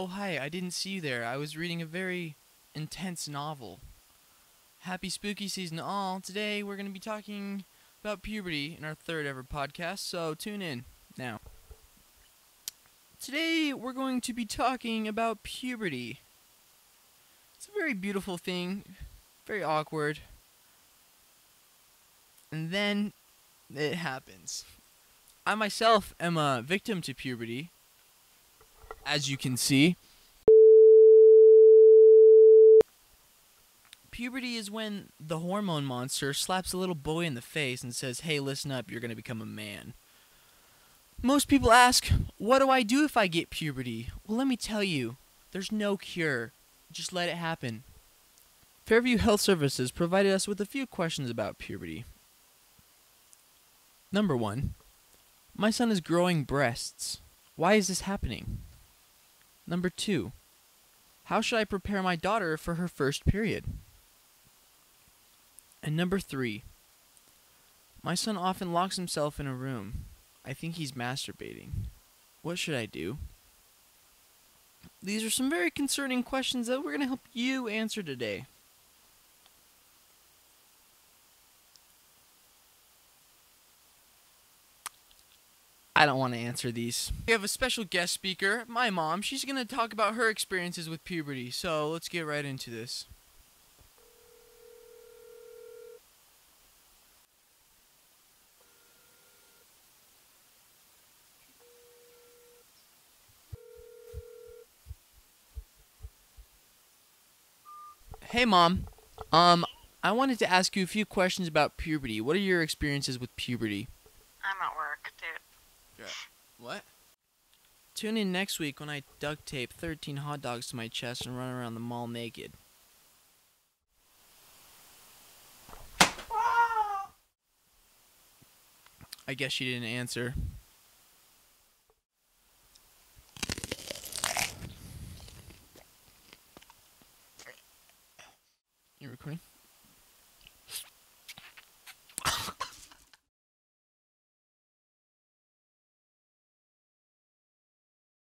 Oh, hi, I didn't see you there. I was reading a very intense novel. Happy spooky season all. Today we're going to be talking about puberty in our third ever podcast, so tune in now. Today we're going to be talking about puberty. It's a very beautiful thing, very awkward. And then it happens. I myself am a victim to puberty, as you can see. Puberty is when the hormone monster slaps a little boy in the face and says, Hey, listen up, you're going to become a man. Most people ask, What do I do if I get puberty? Well, let me tell you, there's no cure. Just let it happen. Fairview Health Services provided us with a few questions about puberty. Number one, my son is growing breasts. Why is this happening? Number two, how should I prepare my daughter for her first period? And number three, my son often locks himself in a room. I think he's masturbating. What should I do? These are some very concerning questions that we're going to help you answer today. I don't want to answer these. We have a special guest speaker, my mom. She's going to talk about her experiences with puberty. So let's get right into this. Hey, mom. Um, I wanted to ask you a few questions about puberty. What are your experiences with puberty? I'm at work, dude. What? Tune in next week when I duct tape 13 hot dogs to my chest and run around the mall naked. I guess she didn't answer. You recording?